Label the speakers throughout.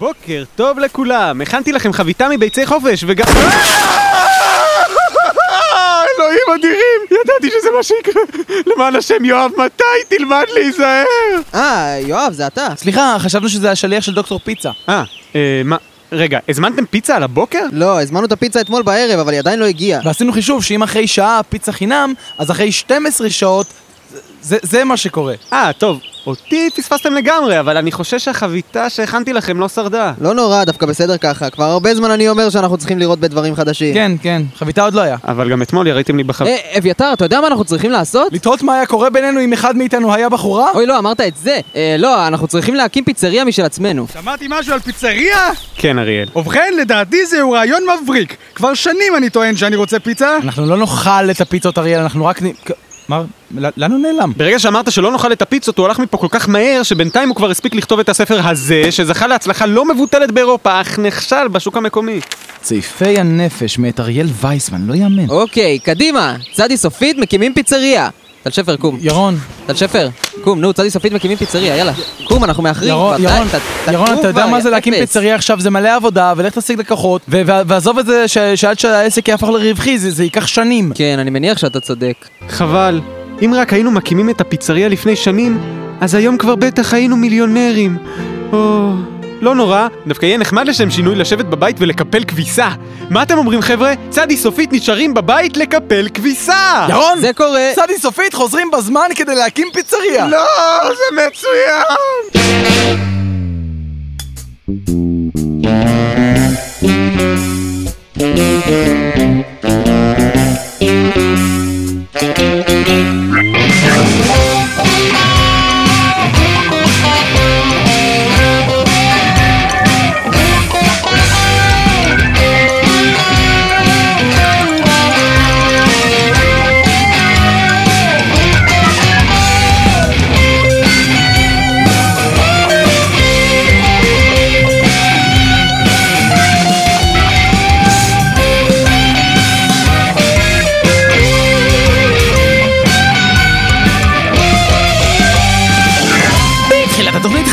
Speaker 1: בוקר טוב לכולם, הכנתי לכם חביתה מביצי חופש וגם... אלוהים אדירים, ידעתי שזה מה שיקרה. למען השם, יואב, מתי תלמד להיזהר?
Speaker 2: אה, יואב, זה אתה.
Speaker 3: סליחה, חשבנו שזה השליח של דוקטור פיצה.
Speaker 1: אה, אה, מה? רגע, הזמנתם פיצה על הבוקר?
Speaker 2: לא, הזמנו את הפיצה אתמול בערב, אבל היא עדיין לא הגיעה.
Speaker 3: ועשינו חישוב שאם אחרי שעה פיצה חינם, אז אחרי 12 שעות, זה, זה מה שקורה.
Speaker 1: אה, טוב, אותי פספסתם לגמרי, אבל אני חושש שהחביתה שהכנתי לכם לא שרדה.
Speaker 2: לא נורא, דווקא בסדר ככה. כבר הרבה זמן אני אומר שאנחנו צריכים לראות בדברים חדשים.
Speaker 3: כן, כן, חביתה עוד לא היה.
Speaker 1: אבל גם אתמול יריתם לי בחביתה.
Speaker 2: אה, אביתר, אתה יודע מה אנחנו צריכים לעשות?
Speaker 3: לתהות מה היה קורה בינינו אם אחד מאיתנו היה בחורה?
Speaker 2: אוי, לא, אמרת את זה. אה, לא, אנחנו צריכים להקים פיצריה משל עצמנו.
Speaker 4: שמעתי משהו על פיצריה?
Speaker 1: כן, אריאל.
Speaker 4: ובכן, לדעתי זהו רעיון מבריק. כבר שנים אני טוען שאני רוצה פיצה.
Speaker 3: אנחנו לא נאכל את הפיצות אריאל, אנחנו רק נ... מה? לאן הוא נעלם?
Speaker 1: ברגע שאמרת שלא נאכל את הפיצות, הוא הלך מפה כל כך מהר, שבינתיים הוא כבר הספיק לכתוב את הספר הזה, שזכה להצלחה לא מבוטלת באירופה, אך נכשל בשוק המקומי.
Speaker 3: צעיפי הנפש מאת אריאל וייסמן, לא יאמן.
Speaker 2: אוקיי, קדימה. צדי סופית מקימים פיצריה. טל שפר, קום.
Speaker 3: ירון,
Speaker 2: טל שפר, קום, נו, צדי סופית מקימים פיצריה, יאללה. קום, אנחנו מאחרים.
Speaker 3: ירון, ירון, ירון, אתה יודע מה זה להקים. פיצריה עכשיו? זה מלא עבודה, ולך תשיג לקוחות, ו- ו- ועזוב את זה ש- שעד שהעסק יהפוך לרווחי, זה זה ייקח שנים.
Speaker 2: כן, אני מניח שאתה צודק.
Speaker 1: חבל. אם רק היינו מקימים את הפיצריה לפני שנים, אז היום כבר בטח היינו מיליונרים. או... לא נורא, דווקא יהיה נחמד לשם שינוי לשבת בבית ולקפל כביסה. מה אתם אומרים חבר'ה? צדי סופית נשארים בבית לקפל כביסה!
Speaker 3: ירון,
Speaker 2: זה קורה.
Speaker 3: צדי סופית חוזרים בזמן כדי להקים פיצריה.
Speaker 1: לא, זה מצוין!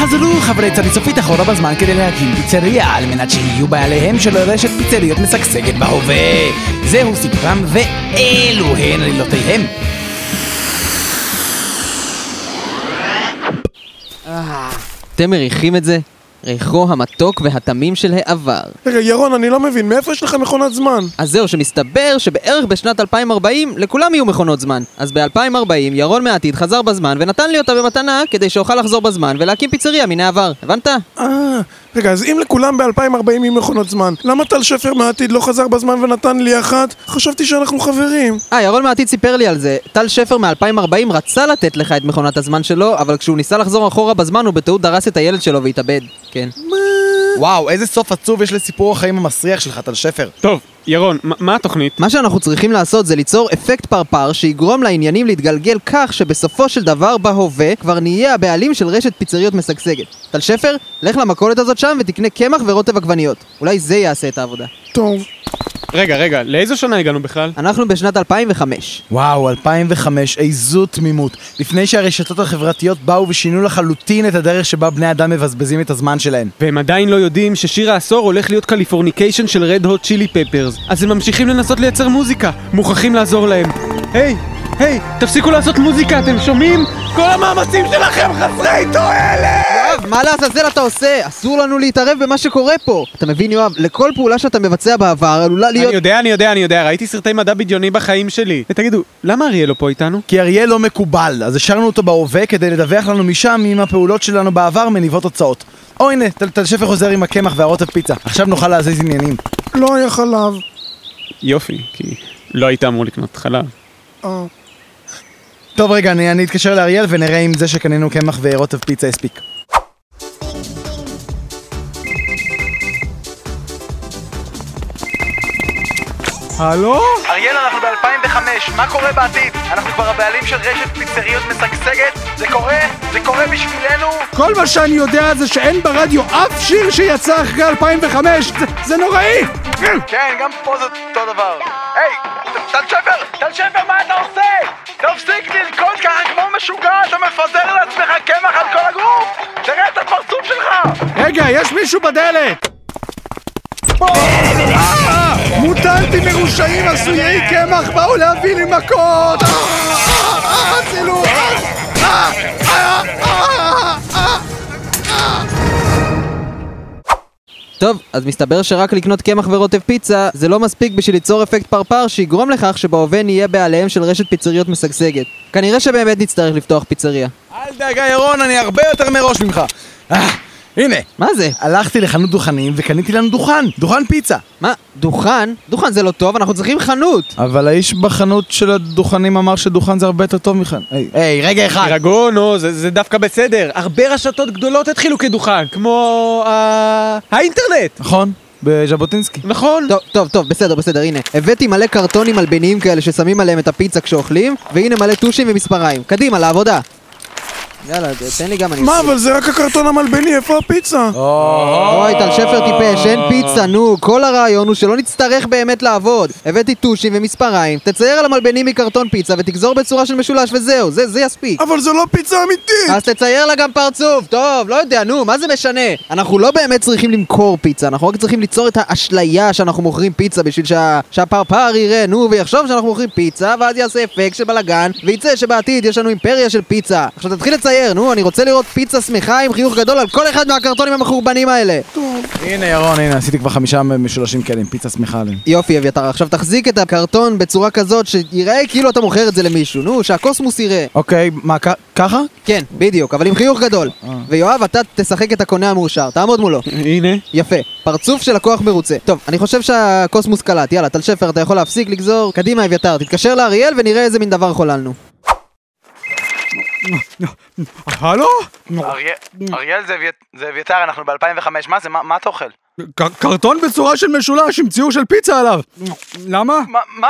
Speaker 3: חזרו חברי צדי סופית אחורה בזמן כדי להקים פיצריה על מנת שיהיו בעליהם של רשת פיצריות משגשגת בהווה. זהו סיפרם ואלו הן עלילותיהם.
Speaker 2: אתם מריחים את זה? ריחו המתוק והתמים של העבר.
Speaker 5: רגע, ירון, אני לא מבין, מאיפה יש לך מכונת זמן?
Speaker 2: אז זהו, שמסתבר שבערך בשנת 2040 לכולם יהיו מכונות זמן. אז ב-2040 ירון מהעתיד חזר בזמן ונתן לי אותה במתנה כדי שאוכל לחזור בזמן ולהקים פיצריה מן העבר. הבנת?
Speaker 5: אה, רגע, אז אם לכולם ב-2040 יהיו מכונות זמן, למה טל שפר מהעתיד לא חזר בזמן ונתן לי אחת? חשבתי שאנחנו חברים.
Speaker 2: אה, ירון מהעתיד סיפר לי על זה. טל שפר מ-2040 רצה לתת לך את מכונת הזמן שלו, אבל כשהוא ניסה לחזור אחורה בזמן הוא בטעות דרס את הילד שלו והתאבד. כן.
Speaker 3: וואו, איזה סוף עצוב יש לסיפור החיים המסריח שלך, טל שפר.
Speaker 1: טוב, ירון, מה- מה התוכנית?
Speaker 2: מה שאנחנו צריכים לעשות זה ליצור אפקט פרפר שיגרום לעניינים להתגלגל כך שבסופו של דבר בהווה כבר נהיה הבעלים של רשת פיצריות משגשגת. טל שפר, לך למכולת הזאת שם ותקנה קמח ורוטב עגבניות. אולי זה יעשה את העבודה.
Speaker 5: טוב.
Speaker 1: רגע, רגע, לאיזו שנה הגענו בכלל?
Speaker 2: אנחנו בשנת 2005.
Speaker 3: וואו, 2005, איזו תמימות. לפני שהרשתות החברתיות באו ושינו לחלוטין את הדרך שבה בני אדם מבזבזים את הזמן שלהם.
Speaker 1: והם עדיין לא יודעים ששיר העשור הולך להיות Californication של Red Hot Chili Peppers. אז הם ממשיכים לנסות לייצר מוזיקה. מוכרחים לעזור להם. היי, היי, תפסיקו לעשות מוזיקה, אתם שומעים? כל המאמצים שלכם חסרי תועלת!
Speaker 2: יואב, מה לעזאזל אתה עושה? אסור לנו להתערב במה שקורה פה. אתה מבין, יואב? לכל פעולה שאתה מבצע בעבר עלולה להיות...
Speaker 1: אני יודע, אני יודע, אני יודע, ראיתי סרטי מדע בדיוני בחיים שלי. ותגידו, למה אריאל לא פה איתנו?
Speaker 3: כי אריאל לא מקובל, אז השארנו אותו בהווה כדי לדווח לנו משם אם הפעולות שלנו בעבר מניבות תוצאות. או הנה, טל שפר חוזר עם הקמח והרוטב פיצה. עכשיו נוכל להזיז עניינים.
Speaker 5: לא היה חלב.
Speaker 1: יופי, כי לא היית אמור לקנות חלב.
Speaker 5: אה.
Speaker 3: טוב רגע, אני, אני אתקשר לאריאל ונראה אם זה שקנינו קמח ורוטב פיצה הספיק.
Speaker 4: הלו?
Speaker 3: אריאל, אנחנו ב-2005, מה קורה בעתיד? אנחנו כבר הבעלים של רשת פיצריות משגשגת? זה קורה? זה קורה בשבילנו?
Speaker 4: כל מה שאני יודע זה שאין ברדיו אף שיר שיצא אחרי 2005! זה, זה נוראי!
Speaker 3: כן, גם פה זה אותו דבר. היי, טל שפר! טל שפר, מה? תפסיק לרקוד ככה כמו משוגע, אתה מפזר לעצמך קמח על כל הגוף! תראה את הפרצוף שלך!
Speaker 4: רגע, יש מישהו בדלת! אה, מוטנטים מרושעים עשויי קמח באו להביא לי מכות! אה, אה, אצילות!
Speaker 2: טוב, אז מסתבר שרק לקנות קמח ורוטב פיצה זה לא מספיק בשביל ליצור אפקט פרפר שיגרום לכך שבהווה נהיה בעליהם של רשת פיצריות משגשגת. כנראה שבאמת נצטרך לפתוח פיצריה.
Speaker 3: אל דאגה ירון, אני הרבה יותר מראש ממך. הנה,
Speaker 2: מה זה?
Speaker 3: הלכתי לחנות דוכנים וקניתי לנו דוכן, דוכן פיצה.
Speaker 2: מה? דוכן? דוכן זה לא טוב, אנחנו צריכים חנות!
Speaker 3: אבל האיש בחנות של הדוכנים אמר שדוכן זה הרבה יותר טוב מכאן. היי, היי, רגע אחד.
Speaker 1: תירגעו, נו, זה, זה דווקא בסדר. הרבה רשתות גדולות התחילו כדוכן, כמו אה, האינטרנט.
Speaker 3: נכון, בז'בוטינסקי.
Speaker 1: נכון.
Speaker 2: טוב, טוב, טוב, בסדר, בסדר, הנה. הבאתי מלא קרטונים מלבניים כאלה ששמים עליהם את הפיצה כשאוכלים, והנה מלא טושים ומספריים. קדימה, לעבודה! יאללה, תן לי גם אני...
Speaker 5: מה, אבל זה רק הקרטון המלבני, איפה הפיצה?
Speaker 2: אוי, טל שפר טיפש, אין פיצה, נו, כל הרעיון הוא שלא נצטרך באמת לעבוד. הבאתי טושים ומספריים, תצייר על המלבנים מקרטון פיצה ותגזור בצורה של משולש וזהו, זה, זה יספיק.
Speaker 5: אבל זו לא פיצה אמיתית!
Speaker 2: אז תצייר לה גם פרצוף, טוב, לא יודע, נו, מה זה משנה? אנחנו לא באמת צריכים למכור פיצה, אנחנו רק צריכים ליצור את האשליה שאנחנו מוכרים פיצה בשביל שה... שהפרפר יראה, נו, ויחשוב שאנחנו מוכרים פיצה, ואז יעשה אפקט של בלאגן, וייצא שבעתיד יש לנו אימפריה של פיצה. עכשיו תתחיל לצייר, נו, אני רוצה לראות פיצה שמחה עם חיוך גדול על כל אחד מהקרטונים המחורבנים האלה.
Speaker 3: הנה ירון, הנה, עשיתי כבר חמישה משולשים כאלה עם פיצה שמחה עליהם.
Speaker 2: יופי, אביתר, עכשיו תחזיק את הקרטון בצורה כזאת שיראה כאילו אתה מוכר את זה למישהו, נו, שהקוסמוס יראה.
Speaker 3: אוקיי, מה, כ- ככה?
Speaker 2: כן, בדיוק, אבל עם חיוך גדול. ויואב, אתה תשחק את הקונה המאושר, תעמוד מולו.
Speaker 1: הנה.
Speaker 2: יפה, פרצוף של לקוח מרוצה. טוב, אני חושב שהקוסמוס קלט, יאללה, טל שפר, אתה יכול להפסיק לגזור. קדימה, אביתר, תתקשר לאריאל ונראה איזה מין דבר חוללנו.
Speaker 4: הלו?
Speaker 3: אריאל זה אביתר, אנחנו ב-2005, מה זה, מה אתה אוכל?
Speaker 4: קרטון בצורה של משולש עם ציור של פיצה עליו. למה?
Speaker 3: מה,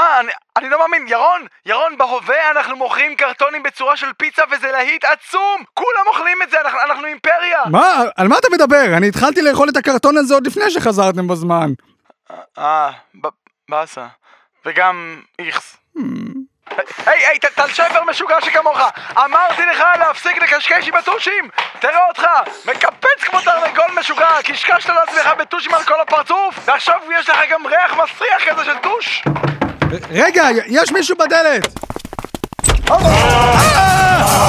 Speaker 3: אני, לא מאמין, ירון, ירון, בהווה אנחנו מוכרים קרטונים בצורה של פיצה וזה להיט עצום! כולם אוכלים את זה, אנחנו, אימפריה!
Speaker 4: מה? על מה אתה מדבר? אני התחלתי לאכול את הקרטון הזה עוד לפני שחזרתם בזמן.
Speaker 3: אה, ב- באסה. וגם איכס. היי, היי, טל שפר משוגע שכמוך! אמרתי לך להפסיק לקשקש עם הטושים! תראה אותך! מקפץ כמו תרנגול משוגע! קשקשת לעצמך בטושים על כל הפרצוף! ועכשיו יש לך גם ריח מסריח כזה של טוש!
Speaker 4: רגע, יש מישהו בדלת! אה,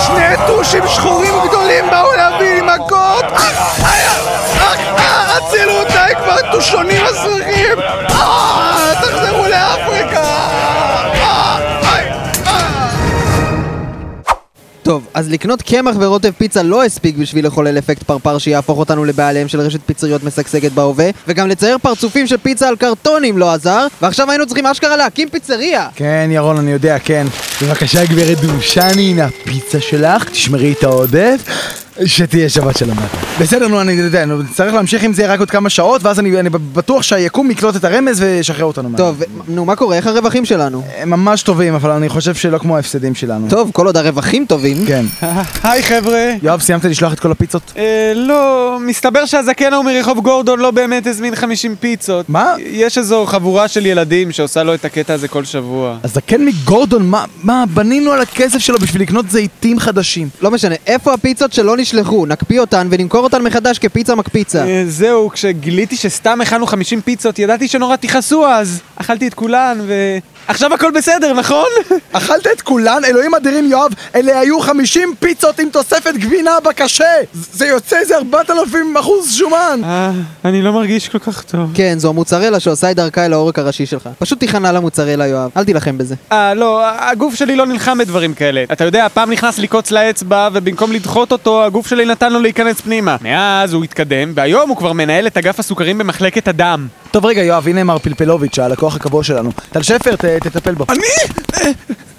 Speaker 4: שני טושים שחורים גדולים באו להביא לי מכות! אה, אה, אה, הצילו אותי כבר טושונים מסריחים! אה, תחזרו לאפריקה!
Speaker 2: אז לקנות קמח ורוטב פיצה לא הספיק בשביל לחולל אפקט פרפר שיהפוך אותנו לבעליהם של רשת פיצריות משגשגת בהווה, וגם לצייר פרצופים של פיצה על קרטונים לא עזר, ועכשיו היינו צריכים אשכרה להקים פיצריה!
Speaker 3: כן, ירון, אני יודע, כן. בבקשה, גברת דושני, הנה הפיצה שלך, תשמרי את העודף, שתהיה שבת שלום. בסדר, נו, אני יודע, נו, נצטרך להמשיך עם זה רק עוד כמה שעות, ואז אני, אני בטוח שהיקום יקלוט את הרמז וישחרר אותנו.
Speaker 2: טוב, נו, מה קורה? איך הרווחים שלנו?
Speaker 3: הם ממש טובים, אבל אני חושב שלא כמו ההפסדים שלנו.
Speaker 2: טוב, כל עוד הרווחים טובים.
Speaker 3: כן.
Speaker 1: היי חבר'ה.
Speaker 3: יואב, סיימת לשלוח את כל הפיצות?
Speaker 1: אה, לא, מסתבר שהזקן ההוא מרחוב גורדון לא באמת הזמין 50 פיצות.
Speaker 3: מה?
Speaker 1: יש איזו חבורה של ילדים שעושה לו את הקטע הזה כל שבוע.
Speaker 3: הזקן מגורדון, מה, מה, בנינו על הכסף שלו בשביל לקנות זיתים חדשים.
Speaker 2: לא משנה, איפה הפיצות שלא נשלחו? נקפיא אותן ונמכור אותן מחדש כפיצה מקפיצה.
Speaker 1: אה, זהו, כשגיליתי שסתם הכנו 50 פיצות, ידעתי שנורא תכעסו אז. אכלתי את כולן ו... עכשיו הכל בסדר, נכון?
Speaker 3: אכלת את כולן? אלוהים אדירים יואב, אלה היו 50 פיצות עם תוספת גבינה בקשה! זה יוצא איזה 4,000 אחוז שומן!
Speaker 1: אה, אני לא מרגיש כל כך טוב.
Speaker 2: כן, זו המוצרלה שעושה את דרכה אל העורק הראשי שלך. פשוט תיכנע למוצרלה, יואב. אל תילחם בזה.
Speaker 1: אה, לא, הגוף שלי לא נלחם בדברים כאלה. אתה יודע, פעם נכנס לי קוץ לאצבע, ובמקום לדחות אותו, הגוף שלי נתן לו להיכנס פנימה. מאז הוא התקדם, והיום הוא כבר מנהל את אגף הסוכרים במחלקת הדם.
Speaker 3: טוב רגע יואב, הנה מר פלפלוביץ', הלקוח הקבוע שלנו. טל שפר, ת, תטפל בו.
Speaker 5: אני? אה,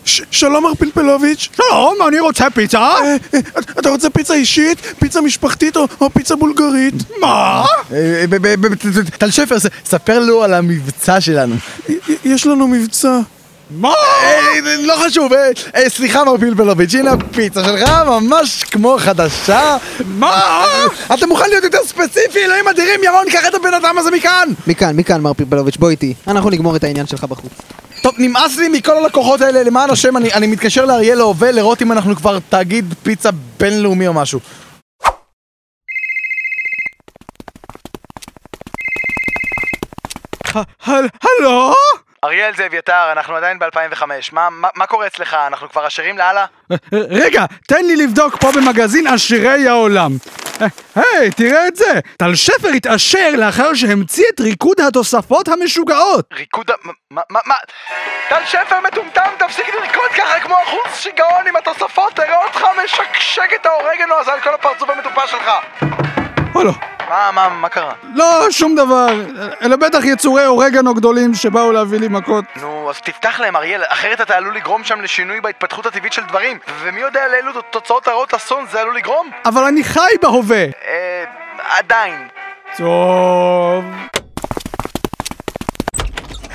Speaker 5: ש- שלום מר פלפלוביץ'.
Speaker 4: שלום, אני רוצה פיצה.
Speaker 5: אה, אה, אתה רוצה פיצה אישית, פיצה משפחתית או- או פיצה בולגרית?
Speaker 4: מה?
Speaker 3: אה, ב- ב- ב- ט- ט- טל שפר, ס- ספר לו על המבצע שלנו.
Speaker 5: י- יש לנו מבצע.
Speaker 4: מה?
Speaker 3: אה, לא חשוב, אה, אה, סליחה מר פלפלוביץ', הנה הפיצה שלך, ממש כמו חדשה.
Speaker 4: מה?
Speaker 3: אתה מוכן להיות יותר ספציפי? אלוהים אדירים, ירון, קח את הבן אדם הזה מכאן!
Speaker 2: מכאן, מכאן, מר פיפלוביץ', בוא איתי. אנחנו נגמור את העניין שלך בחוץ.
Speaker 3: טוב, נמאס לי מכל הלקוחות האלה, למען השם, אני, אני מתקשר לאריאל להווה לראות אם אנחנו כבר תאגיד פיצה בינלאומי או משהו.
Speaker 5: הלו?
Speaker 3: אריאל זה אביתר, אנחנו עדיין ב-2005. מה, מה, מה קורה אצלך? אנחנו כבר עשירים לאללה?
Speaker 4: רגע, תן לי לבדוק פה במגזין עשירי העולם. היי, תראה את זה! טל שפר התעשר לאחר שהמציא את ריקוד התוספות המשוגעות!
Speaker 3: ריקוד ה... מה? מה? מה? טל שפר מטומטם, תפסיק לרקוד ככה כמו אחוז שיגעון עם התוספות, תראה אותך משקשק את האורגנו הזה על כל הפרצוף המטופש שלך.
Speaker 4: או לא,
Speaker 3: מה, מה, מה קרה?
Speaker 4: לא, שום דבר. אלה בטח יצורי אורגנו גדולים שבאו להביא לי מכות.
Speaker 3: נו, אז תפתח להם, אריאל, אחרת אתה עלול לגרום שם לשינוי בהתפתחות הטבעית של דברים. ומי יודע לאילו תוצאות הרעות אסון זה עלול לגרום?
Speaker 4: אבל אני חי בהווה!
Speaker 3: אה... עדיין.
Speaker 4: טוב...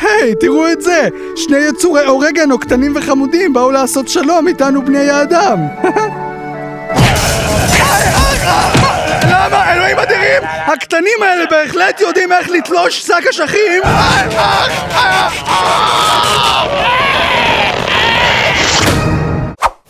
Speaker 4: היי, תראו את זה! שני יצורי אורגנו קטנים וחמודים באו לעשות שלום איתנו בני האדם! למה? אלוהים אדירים! הקטנים האלה בהחלט יודעים איך לתלוש שק אשכים!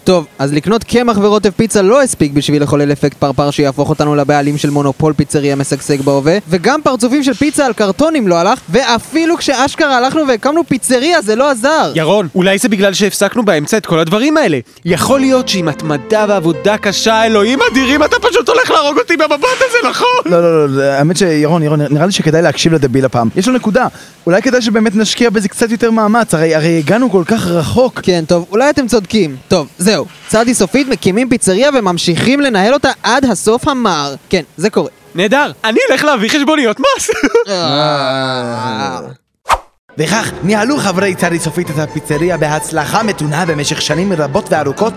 Speaker 2: טוב, אז לקנות קמח ורוטב פיצה לא הספיק בשביל לחולל אפקט פרפר שיהפוך אותנו לבעלים של מונופול פיצריה משגשג בהווה, וגם פרצופים של פיצה על קרטונים לא הלך, ואפילו כשאשכרה הלכנו והקמנו פיצריה זה לא עזר!
Speaker 1: ירון, אולי זה בגלל שהפסקנו באמצע את כל הדברים האלה. יכול להיות שעם התמדה ועבודה קשה, אלוהים אדירים, אתה פשוט הולך להרוג אותי במבט הזה, נכון?
Speaker 6: לא, לא, לא, האמת שירון, ירון, נראה לי שכדאי להקשיב לדביל הפעם. יש לו נקודה. אולי כדאי שבאמת נשקיע בזה קצת יותר מאמץ, הרי, הרי הגענו כל כך רחוק.
Speaker 2: כן, טוב, אולי אתם צודקים. טוב, זהו. צעדי סופית מקימים פיצריה וממשיכים לנהל אותה עד הסוף המר. כן, זה קורה.
Speaker 1: נהדר, אני אלך להביא חשבוניות מס.
Speaker 6: וכך ניהלו חברי צדי סופית את הפיצריה בהצלחה מתונה במשך שנים רבות וארוכות,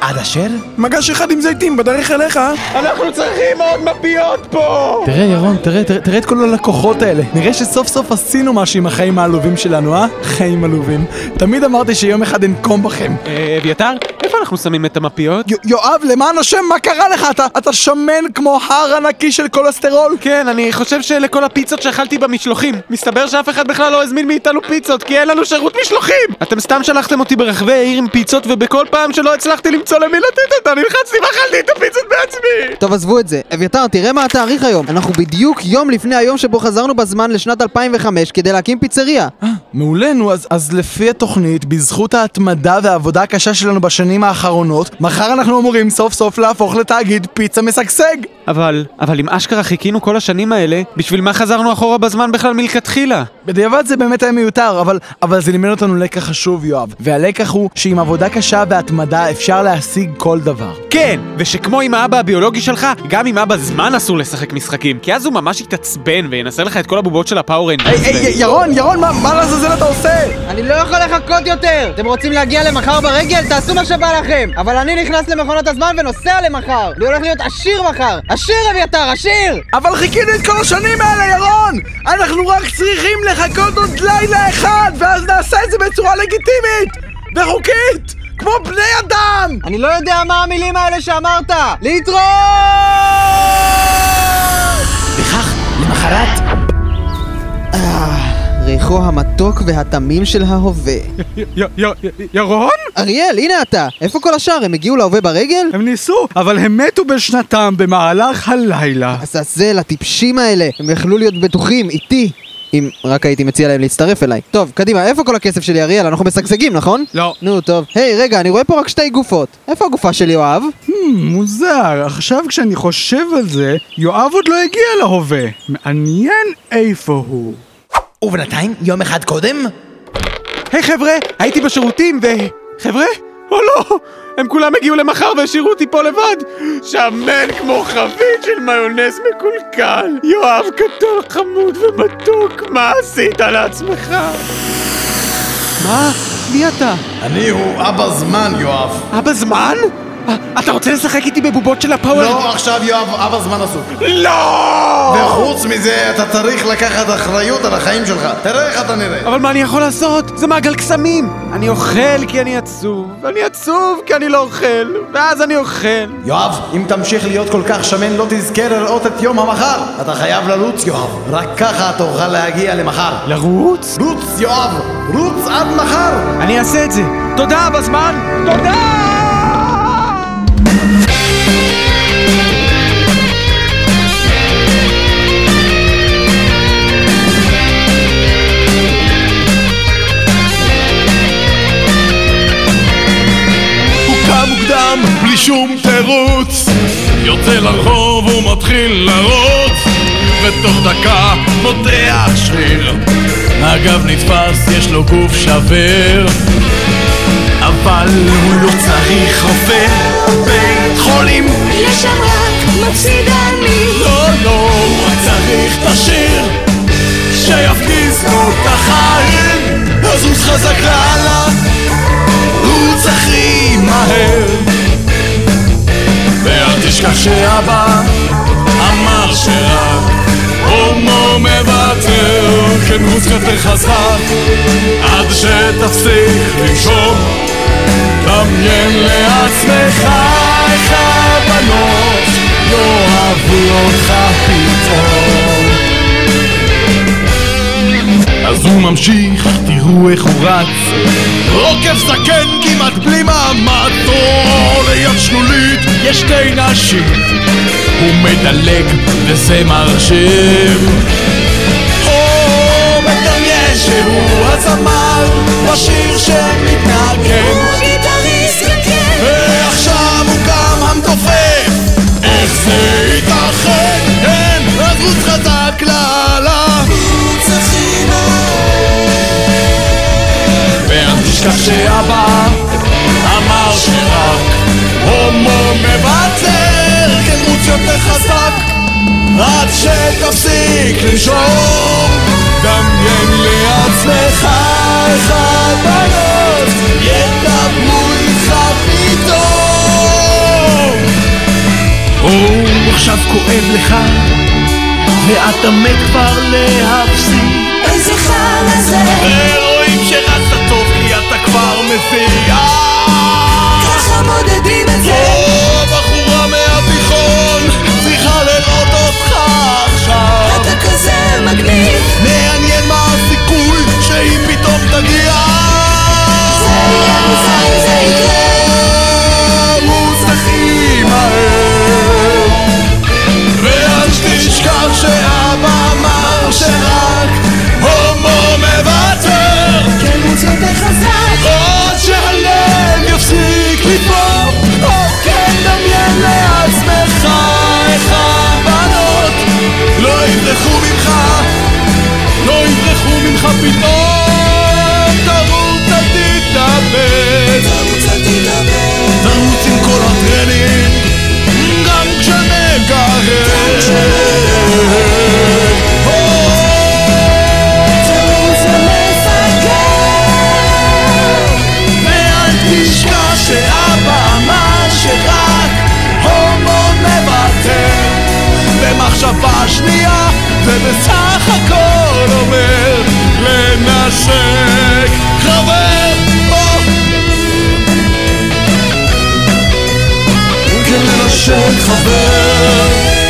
Speaker 6: עד אשר...
Speaker 5: מגש אחד עם זיתים בדרך אליך.
Speaker 1: אנחנו צריכים עוד מפיות פה!
Speaker 6: תראה ירון, תראה, תראה, תראה את כל הלקוחות האלה. נראה שסוף סוף עשינו משהו עם החיים העלובים שלנו, אה? חיים עלובים. תמיד אמרתי שיום אחד אנקום בכם.
Speaker 1: אה, אביתר, איפה אנחנו שמים את המפיות?
Speaker 6: יואב, למען השם, מה קרה לך? אתה, אתה שמן כמו הר ענקי של כולסטרול?
Speaker 1: כן, אני חושב שלכל הפיצות שאכלתי במשלוחים. מסתבר שאף אחד בכלל לא הזמין מאיתנו פיצות, כי אין לנו שירות משלוחים! אתם סתם שלחתם אותי ברחבי העיר עם פיצות, ובכל פעם שלא הצלחתי למצוא למי לתת אותה, נלחצתי ואכלתי את הפיצות בעצמי!
Speaker 2: טוב, עזבו את זה. אביתר, תראה מה התאריך היום. אנחנו בדיוק יום לפני היום שבו חזרנו בזמן לשנת 2005 כדי להקים פיצריה.
Speaker 6: מעולה, נו, אז, אז לפי התוכנית, בזכות ההתמדה והעבודה הקשה שלנו בשנים האחרונות, מחר אנחנו אמורים סוף סוף להפוך לתאגיד פיצה משגשג!
Speaker 1: אבל, אבל אם אשכרה חיכינו כל השנים האלה, בשביל מה חזרנו אחורה בזמן בכלל מלכתחילה?
Speaker 6: בדיעבד זה באמת היה מיותר, אבל, אבל זה לימד אותנו לקח חשוב, יואב. והלקח הוא שעם עבודה קשה והתמדה אפשר להשיג כל דבר.
Speaker 1: כן, ושכמו עם האבא הביולוגי שלך, גם עם אבא זמן אסור לשחק משחקים, כי אז הוא ממש יתעצבן וינסה לך את כל הבובות של ה Power Rangers.
Speaker 6: היי, היי, ירון, ירון, מה, מה לעזאזל אתה עושה?
Speaker 2: אני לא יכול לחכות יותר! אתם רוצים להגיע למחר ברגל? תעשו מה שבא לכם! אבל אני נכנס למכונת הזמן ונוסע למחר! אני הולך להיות עשיר מחר! עשיר אביתר, עשיר!
Speaker 6: אבל חיכינו את כל השנים האלה, ירון! אנחנו רק צריכים לחכות עוד לילה אחד, ואז נעשה את זה בצורה לגיטימית! וחוקית! כמו בני אדם!
Speaker 2: אני לא יודע מה המילים האלה שאמרת! להתראות!
Speaker 6: וכך, למחרת...
Speaker 2: ריחו המתוק והתמים של ההווה.
Speaker 4: ירון?
Speaker 2: אריאל, הנה אתה! איפה כל השאר? הם הגיעו להווה ברגל?
Speaker 4: הם ניסו, אבל הם מתו בשנתם במהלך הלילה.
Speaker 2: עזאזל, הטיפשים האלה! הם יכלו להיות בטוחים, איתי! אם רק הייתי מציע להם להצטרף אליי. טוב, קדימה, איפה כל הכסף שלי, אריאל? אנחנו משגשגים, נכון?
Speaker 4: לא.
Speaker 2: נו, טוב. היי, רגע, אני רואה פה רק שתי גופות. איפה הגופה של יואב?
Speaker 4: Hmm, מוזר, עכשיו כשאני חושב על זה, יואב עוד לא הגיע להווה. מעניין איפה הוא.
Speaker 6: ובינתיים, יום אחד קודם...
Speaker 1: היי חבר'ה, הייתי בשירותים ו... חבר'ה? או לא! הם כולם הגיעו למחר והשאירו אותי פה לבד! שמן כמו חבית של מיונז מקולקל! יואב קטון חמוד ומתוק, מה עשית לעצמך? מה? מי אתה?
Speaker 7: אני הוא אבא זמן, יואב.
Speaker 1: אבא זמן? אה, אתה רוצה לשחק איתי בבובות של הפאוור?
Speaker 7: לא, עכשיו יואב, אבא זמן עסוק.
Speaker 1: לא!
Speaker 7: וחוץ מזה, אתה צריך לקחת אחריות על החיים שלך. תראה איך אתה נראה.
Speaker 1: אבל מה אני יכול לעשות? זה מעגל קסמים! אני אוכל כי אני עצוב, ואני עצוב כי אני לא אוכל, ואז אני אוכל.
Speaker 7: יואב, אם תמשיך להיות כל כך שמן, לא תזכה לראות את יום המחר. אתה חייב לרוץ, יואב. רק ככה תוכל להגיע למחר.
Speaker 1: לרוץ?
Speaker 7: רוץ, יואב! רוץ עד מחר!
Speaker 1: אני אעשה את זה. תודה, בזמן! תודה!
Speaker 8: תירוץ. יוצא לרחוב ומתחיל לרוץ ותוך דקה מותח שריר. הגב נתפס, יש לו גוף שבר. אבל הוא לא צריך רופא. בית חולים.
Speaker 9: יש שם רק מפסיד אני
Speaker 8: לא, לא, הוא רק צריך את השיר. שיפגיז לו את החיים. לזוז חזק לאללה. הוא צריך מהר תשכח שאבא אמר שרק הומו מוותר רוץ יותר חזק. עד שתפסיק לנשום. דמיין לעצמך איך הבנות יאהבו אותך פתאום אז הוא ממשיך, תראו איך הוא רץ. רוקף זקן כמעט בלי מאמץ או ליד שלולית יש שתי נשים. הוא מדלג וזה מרשים עד שתפסיק לנשום דמיין לעצמך איך הבנות ידברו איתך פתאום. או עכשיו כואב לך ואתה מת כבר להפסיק.
Speaker 9: איזה חרא זה.
Speaker 8: ורואים שרצת טוב כי אתה כבר מבין
Speaker 9: ככה מודדים את זה מגניב.
Speaker 8: מעניין מה הסיכוי שהיא פתאום תגיע.
Speaker 9: זה יהיה מוזר אם זה יקרה.
Speaker 8: הכי מהר. ואל תשכח שאבא במחשבה שנייה זה בסך הכל אומר לנשק חבר או! כן לנשק חבר